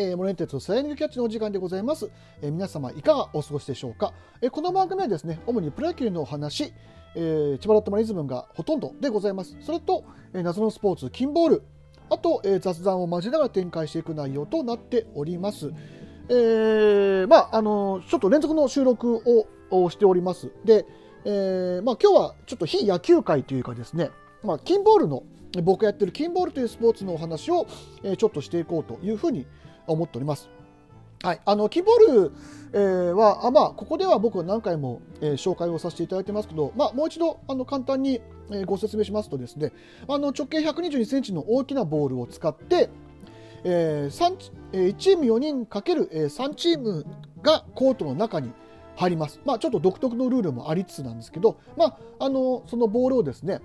えー、モレンテツスライディングキャッチのお時間でございます、えー、皆様いかがお過ごしでしょうか、えー、この番組はですね主にプロ野球のお話、えー、千葉ロッテマリズムがほとんどでございます。それと、えー、謎のスポーツ金ボールあと、えー、雑談を交えながら展開していく内容となっております、えー、まああのちょっと連続の収録をしております。で、えー、まあ今日はちょっと非野球界というかですねまあ、金ボールの僕やってるキンボールというスポーツのお話を、えちょっとしていこうというふうに思っております。はい、あのキンボール、はあ、まあ、ここでは僕は何回も、紹介をさせていただいてますけど、まあ、もう一度あの簡単に、ご説明しますとですねあの直径122センチの大きなボールを使って、えー、1チーム4人かける3チームがコートの中に入ります、まあ、ちょっと独特のルールもありつつなんですけど、まあ、あのそのボールをですね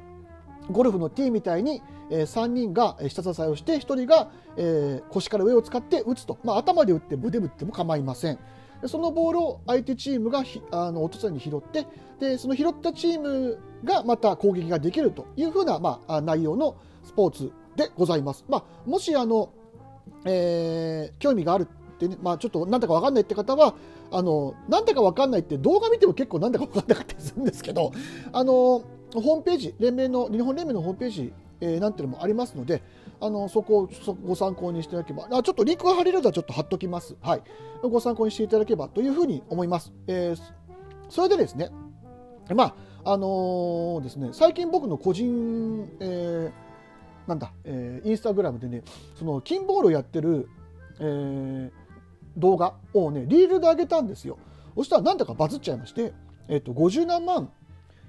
ゴルフのティーみたいに、えー、3人が下支えをして1人が、えー、腰から上を使って打つと、まあ、頭で打って腕打っても構いません。そのボールを相手チームがあの落とさに拾ってでその拾ったチームがまた攻撃ができるというふうな、まあ、内容のスポーツでございます、まあ、もしあの、えー、興味があるってね、まあ、ちょっとなんだか分かんないって方はあのなんだか分かんないって動画見ても結構なんだか分かんなかったりするんですけどあのホームページ、連盟の、日本連盟のホームページ、えー、なんていうのもありますので、あのそこをご参考にしていただけば、あちょっとリンクが貼れるのはちょっと貼っときます。はい。ご参考にしていただければというふうに思います。えー、それでですね、まあ、あのー、ですね、最近僕の個人、えー、なんだ、えー、インスタグラムでね、その、金ボールをやってる、えー、動画をね、リールで上げたんですよ。そしたらなんだかバズっちゃいまして、えっ、ー、と、50何万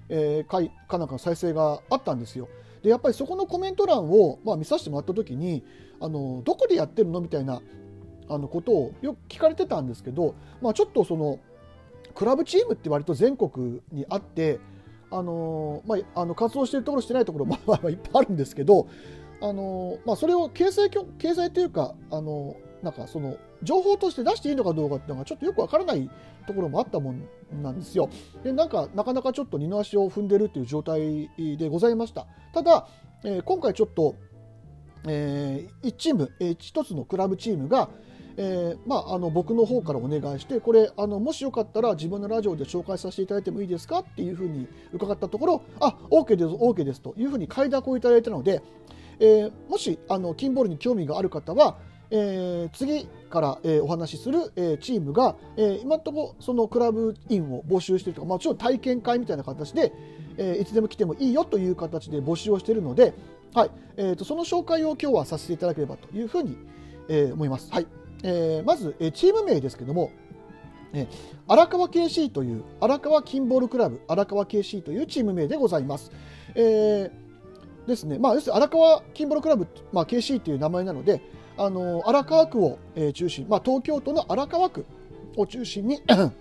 えー、回かなんか再生があったんですよ。でやっぱりそこのコメント欄を、まあ、見させてもらった時にあのどこでやってるの？みたいなあのことをよく聞かれてたんですけど、まあ、ちょっとそのクラブチームって割と全国にあってあの、まあ、あの活動してるところしてないところ まあまあいっぱいあるんですけどあの、まあ、それを掲載掲載というかあのなんかその情報として出していいのかどうかっていうのがちょっとよくわからないところもあったもんなんですよ。でなんかなかなかちょっと二の足を踏んでるという状態でございました。ただ、えー、今回ちょっと、えー、1チーム、えー、1つのクラブチームが、えーまあ、あの僕の方からお願いしてこれあのもしよかったら自分のラジオで紹介させていただいてもいいですかっていうふうに伺ったところあ OK です OK ですというふうに快諾をいただいたので、えー、もしあのキンボールに興味がある方はえー、次から、えー、お話しする、えー、チームが、えー、今のところそのクラブ員を募集しているとか、まあ、もちろん体験会みたいな形で、えー、いつでも来てもいいよという形で募集をしているので、はいえーと、その紹介を今日はさせていただければというふうに、えー、思います。はいえー、まず、えー、チーム名ですけども、えー、荒川 KC という荒川キンボールクラブ荒川 KC というチーム名でございます。えー、ですね、まあ、要するに荒川キンボールクラブ、まあ、KC という名前なので、あの荒川区を、えー、中心、まあ、東京都の荒川区を中心に ごめん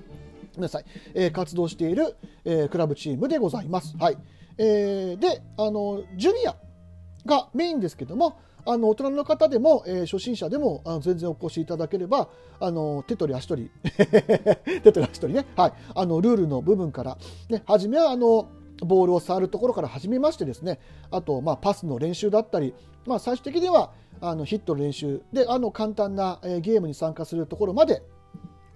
なさい、えー、活動している、えー、クラブチームでございます。はい。えー、であのジュニアがメインですけどもあの大人の方でも、えー、初心者でもあの全然お越しいただければあの手取り足取り 手取り足取りね、はい、あのルールの部分から、ね、初めはあのボールを触るところから始めましてですねあと、まあ、パスの練習だったり、まあ、最終的にはあのヒットの練習であの簡単な、ゲームに参加するところまで、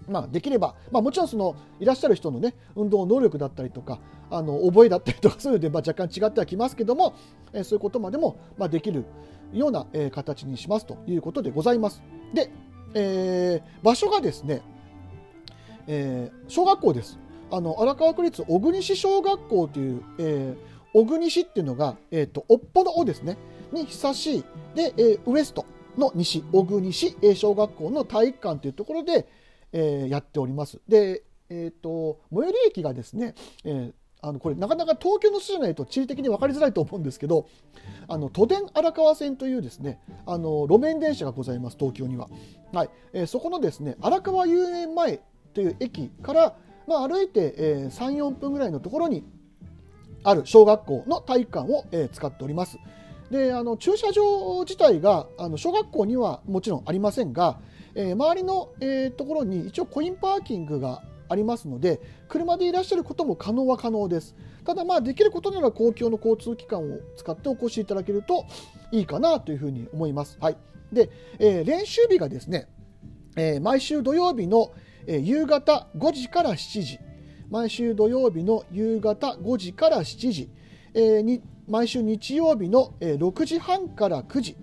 まあ、できれば、まあ、もちろんそのいらっしゃる人の、ね、運動能力だったりとかあの覚えだったりとか そういうので、まあ、若干違ってはきますけども、え、そういうことまでも、ま、できるような、え、形にしますということでございます。で、えー、場所がですね、えー、小学校です。あの荒川区立小国市小学校という、えー、小国市っていうのが、えーと、おっぽの「お」ですね。に久しい。で、えー、ウエストの西小国市小学校の体育館というところで、えー、やっております。で、えーと、最寄り駅がですね、えーあのこれなかなか東京の人じゃないと地理的に分かりづらいと思うんですけどあの都電荒川線というですねあの路面電車がございます東京には、はい。えー、そこのですね荒川遊園前という駅から、まあ、歩いて、えー、3、4分ぐらいのところにある小学校の体育館を、えー、使っております。であの駐車場自体があの小学校にはもちろんありませんが、えー、周りの、えー、ところに一応コインパーキングがありますので車でいらっしゃることも可能は可能です。ただまあできることなら公共の交通機関を使ってお越しいただけるといいかなというふうに思います、はい。でえー、練習日がですねえー、毎週土曜日の、えー、夕方5時から7時。毎週土曜日の夕方5時から7時、えー、に毎週日曜日の、えー、6時半から9時。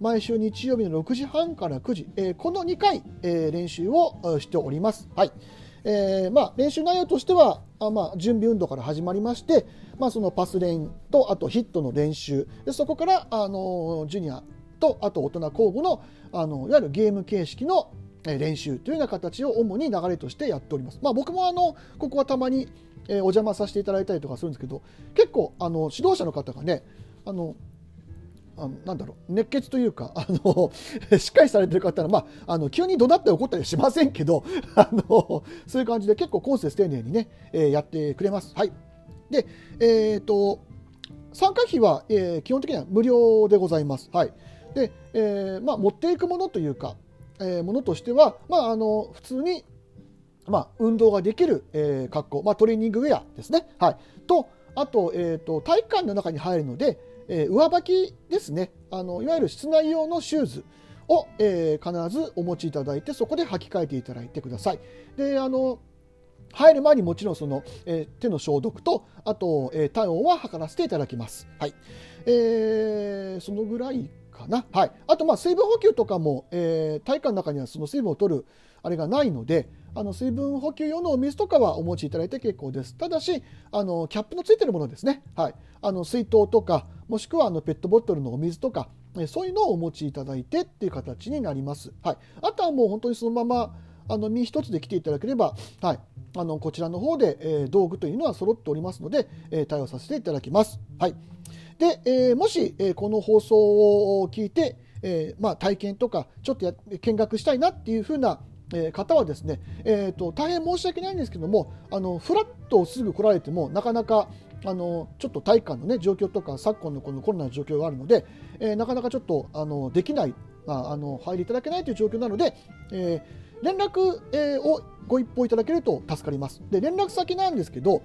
毎週日曜日の6時半から9時、えー、この2回、えー、練習をしております。はい。えーまあ、練習内容としてはあ、まあ、準備運動から始まりまして、まあ、そのパス練とあとヒットの練習。でそこからあのジュニアとあと大人交互のあのいわゆるゲーム形式の練習というような形を主に流れとしてやっております。まあ、僕もあのここはたまに、お邪魔させていただいたりとかするんですけど結構あの指導者の方がねあのあのなんだろう熱血というかあの しっかりされてる方は、まあ、あの急に怒鳴って怒ったりしませんけど あのそういう感じで結構今節丁寧にね、えー、やってくれます。はい、で、えーと、参加費は、えー、基本的には無料でございます。はいでえーまあ、持っていくものというか、え、ものとしては、まあ、あの普通に、まあ、運動ができる、えー、格好、まあ、トレーニングウェアですね。はい、とあと,、えーと、体育館の中に入るので、えー、上履きですねあのいわゆる室内用のシューズを、えー、必ずお持ちいただいてそこで履き替えていただいてください。であの入る前にもちろんその、えー、手の消毒とあと、えー、体温は測らせていただきます。はいえー、そのぐらいかな。はい、あとま水分補給とかも、えー、体育館の中にはその水分を取るあれがないのであの水分補給用のお水とかはお持ちいただいて結構です。ただしあのキャップのついてるものですね。はい、あの水筒とかもしくはあのペットボトルのお水とかそういうのをお持ちいただいてっていう形になります。はい、あとはもう本当にそのままあの身一つで来ていただければ、はい、あのこちらの方で、えー、道具というのは揃っておりますので、えー、対応させていただきます。はいで、えー、もし、えー、この放送を聞いて、えーまあ、体験とかちょっとや見学したいなっていうふうなえ方はですね、えーと、大変申し訳ないんですけどもあのフラッとすぐ来られてもなかなかあのちょっと体育館の、ね、状況とか昨今のこのコロナの状況があるので、えー、なかなかちょっとあのできない、まあ、あの入りいただけないという状況なので、えー、連絡、えー、をご一報いただけると助かります。で連絡先なんですけど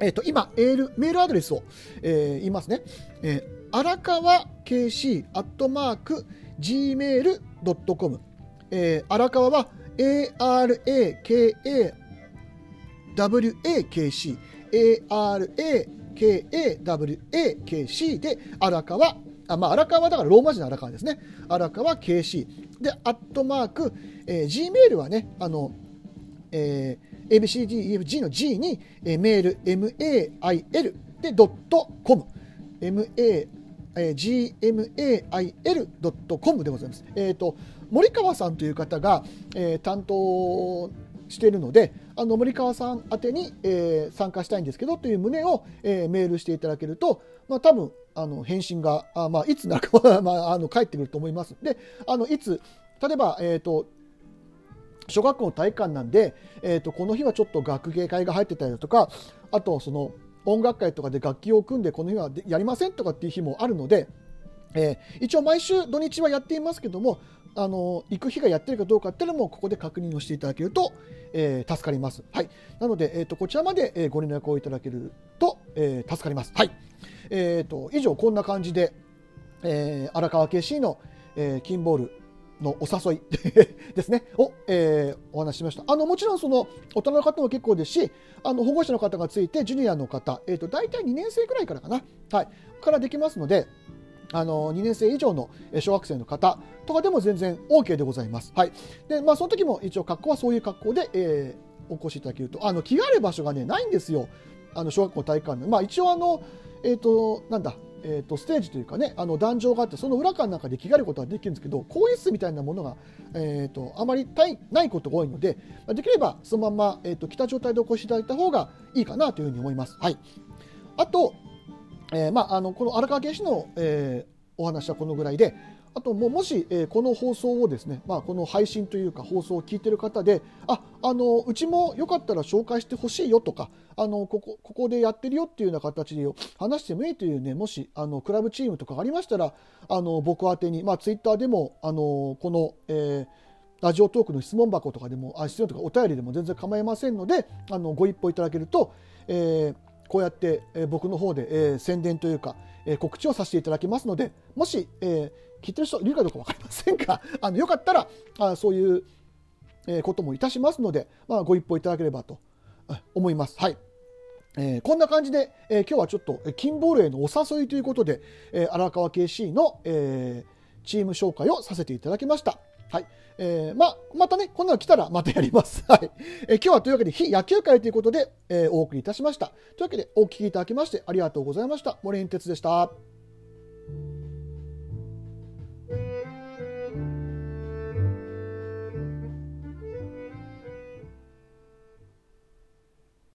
えーと、今メール、メールアドレスを、えー、言いますね。えー、荒川 KC アットマーク gmail.com、えー、荒川は ARAKAWAKC ARAKAWAKC で荒川あ、まあ、荒川だからローマ字の荒川ですね。荒川 KC で、アットマーク、えー、Gmail はね、あの、えー ABCDEFG の G に、えー、メール mail でドットコム ma gmail.com でございます。えっ、ー、と森川さんという方が、えー、担当しているのであの森川さん宛てに、えー、参加したいんですけどという旨を、えー、メールしていただけると、まあ、多分あの返信があ、まあ、いつなるか、まあ、あの返ってくると思います。であのいつ例えば、えーと小学校の体育館なんで、えーと、この日はちょっと学芸会が入ってたりだとかあとその音楽会とかで楽器を組んでこの日はやりませんとかっていう日もあるので、えー、一応毎週土日はやっていますけどもあの行く日がやってるかどうかっていうのもここで確認をしていただけると、えー、助かります。はい、なので、えーと、こちらまで、えご連絡をいただけると、えー、助かります。はいえーと、以上こんな感じで、えー、荒川 KC の、えー、キンボールのお誘い。ですね。を、えー、お話ししました。あのもちろんその大人の方も結構ですしあの保護者の方がついてジュニアの方、えーと、大体2年生くらいからかな、はい、からできますのであの2年生以上の小学生の方とかでも全然 OK でございます。はい。でまあ、その時も一応格好はそういう格好で、えー、お越しいただけると。あの着替える場所が、ね、ないんですよ。あの小学校体育館で、まあ、一応あの、えーとなんだえーと、ステージというかねあの壇上があってその裏側の中で着替えることはできるんですけど更衣室みたいなものが、えーと、あまりないことが多いのでできればそのまま、えーと、着た状態でお越しいただいた方がいいかなというふうに思います。はい、あと、えーまあ、あのこの荒川圭司の、えー、お話はこのぐらいであとももし、えー、この放送をですね、まあ、この配信というか放送を聞いてる方でああのうちもよかったら紹介してほしいよとかあのここここでやってるよっていうような形で話してもいいというねもしあのクラブチームとかありましたらあの僕宛てに、まあ、ツイッターでもあのこの、えーラジオトークの質問箱とかでもあ質問とかお便りでも全然構いませんのであのご一報いただけると、えー、こうやって、えー、僕の方で、えー、宣伝というか、えー、告知をさせていただきますのでもし、えー、聞いてる人いるかどうか分かりませんが あのよかったらあそういうこともいたしますので、まあ、ご一報いただければと思います。はい。えーこんな感じで、えー今日はちょっと金ボールへのお誘いということで、えー荒川 KC の、えチーム紹介をさせていただきました。はい。えーまあ、またね、こんなの来たらまたやります。はい。えー今日はというわけで、非野球界ということで、えーお送りいたしました。というわけで、お聴きいただきましてありがとうございました。森健哲でした。